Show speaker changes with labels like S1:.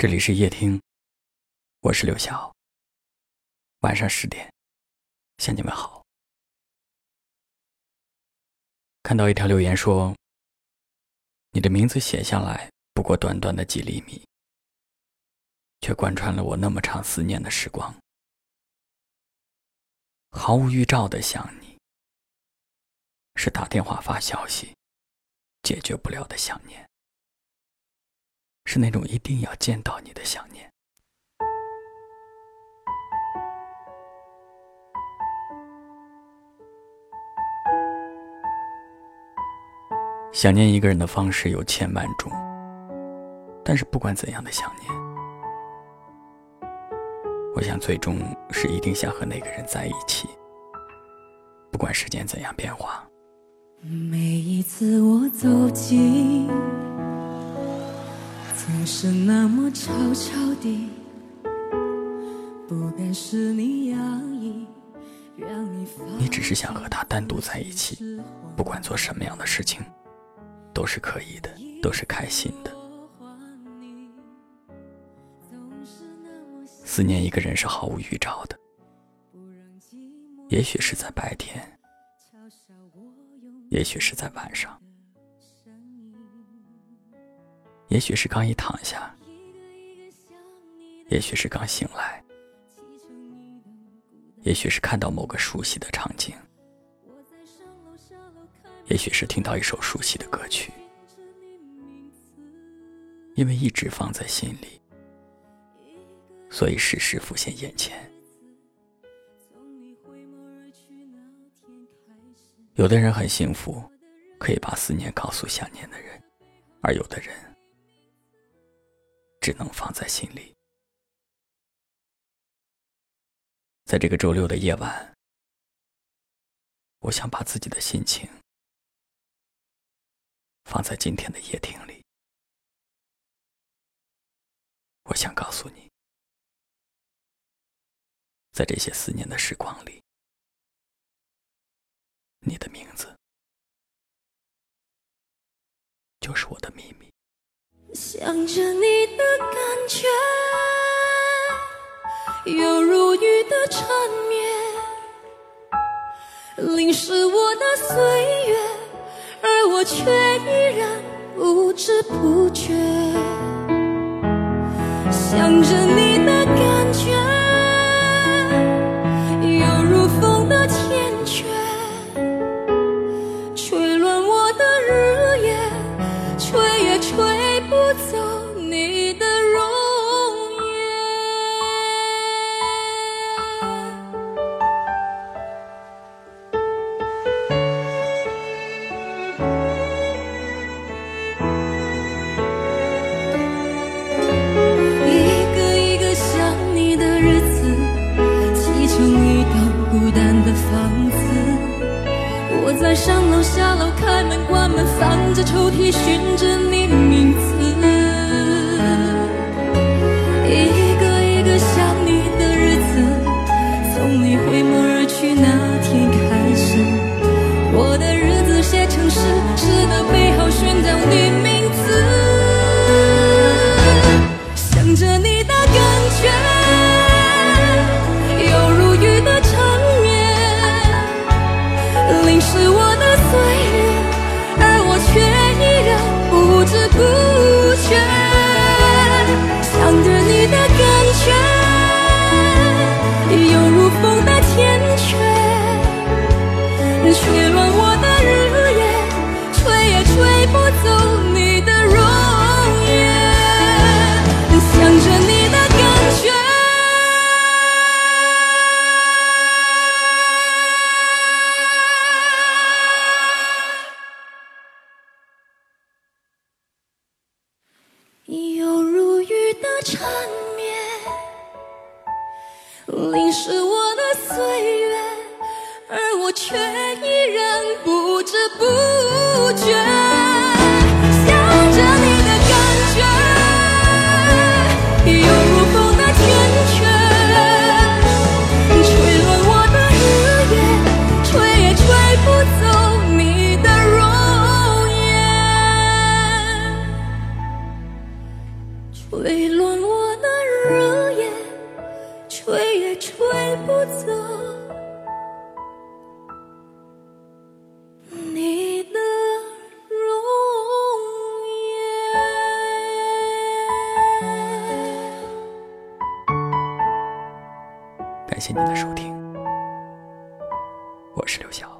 S1: 这里是夜听，我是刘晓。晚上十点，向你们好。看到一条留言说：“你的名字写下来不过短短的几厘米，却贯穿了我那么长思念的时光。毫无预兆的想你，是打电话发消息解决不了的想念。”是那种一定要见到你的想念。想念一个人的方式有千万种，但是不管怎样的想念，我想最终是一定想和那个人在一起，不管时间怎样变化。
S2: 每一次我走近。总是那么悄悄地，不敢使你压抑，让你
S1: 你只是想和他单独在一起，不管做什么样的事情，都是可以的，都是开心的。思念一个人是毫无预兆的，也许是在白天，也许是在晚上。也许是刚一躺下，也许是刚醒来，也许是看到某个熟悉的场景，也许是听到一首熟悉的歌曲，因为一直放在心里，所以时时浮现眼前。有的人很幸福，可以把思念告诉想念的人，而有的人。只能放在心里。在这个周六的夜晚，我想把自己的心情放在今天的夜听里。我想告诉你，在这些思念的时光里，你的名字就是我的秘密。
S2: 想着你的感觉，犹如雨的缠绵，淋湿我的岁月，而我却依然不知不觉。想着你的着抽屉，寻着你吹乱我的日夜吹也吹不走你的容颜想着你的感觉。你有如雨的缠绵淋湿我的岁月。却依然不知不觉想着你的感觉。有如风的缱绻吹乱我的日夜吹也吹不走你的容颜。吹乱我的日夜吹也吹不走。
S1: 感谢您的收听，我是刘晓。